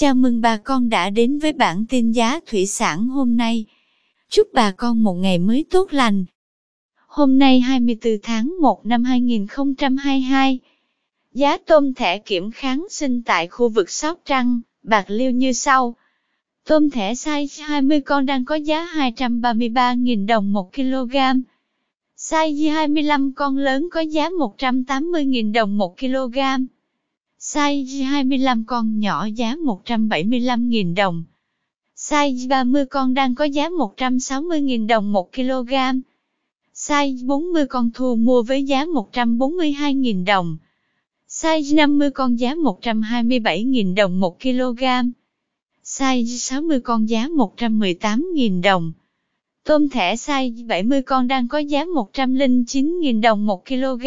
Chào mừng bà con đã đến với bản tin giá thủy sản hôm nay. Chúc bà con một ngày mới tốt lành. Hôm nay 24 tháng 1 năm 2022, giá tôm thẻ kiểm kháng sinh tại khu vực Sóc Trăng, Bạc Liêu như sau. Tôm thẻ size 20 con đang có giá 233.000 đồng 1 kg. Size 25 con lớn có giá 180.000 đồng 1 kg. Size 25 con nhỏ giá 175.000 đồng. Size 30 con đang có giá 160.000 đồng 1 kg. Size 40 con thu mua với giá 142.000 đồng. Size 50 con giá 127.000 đồng 1 kg. Size 60 con giá 118.000 đồng. Tôm thẻ size 70 con đang có giá 109.000 đồng 1 kg.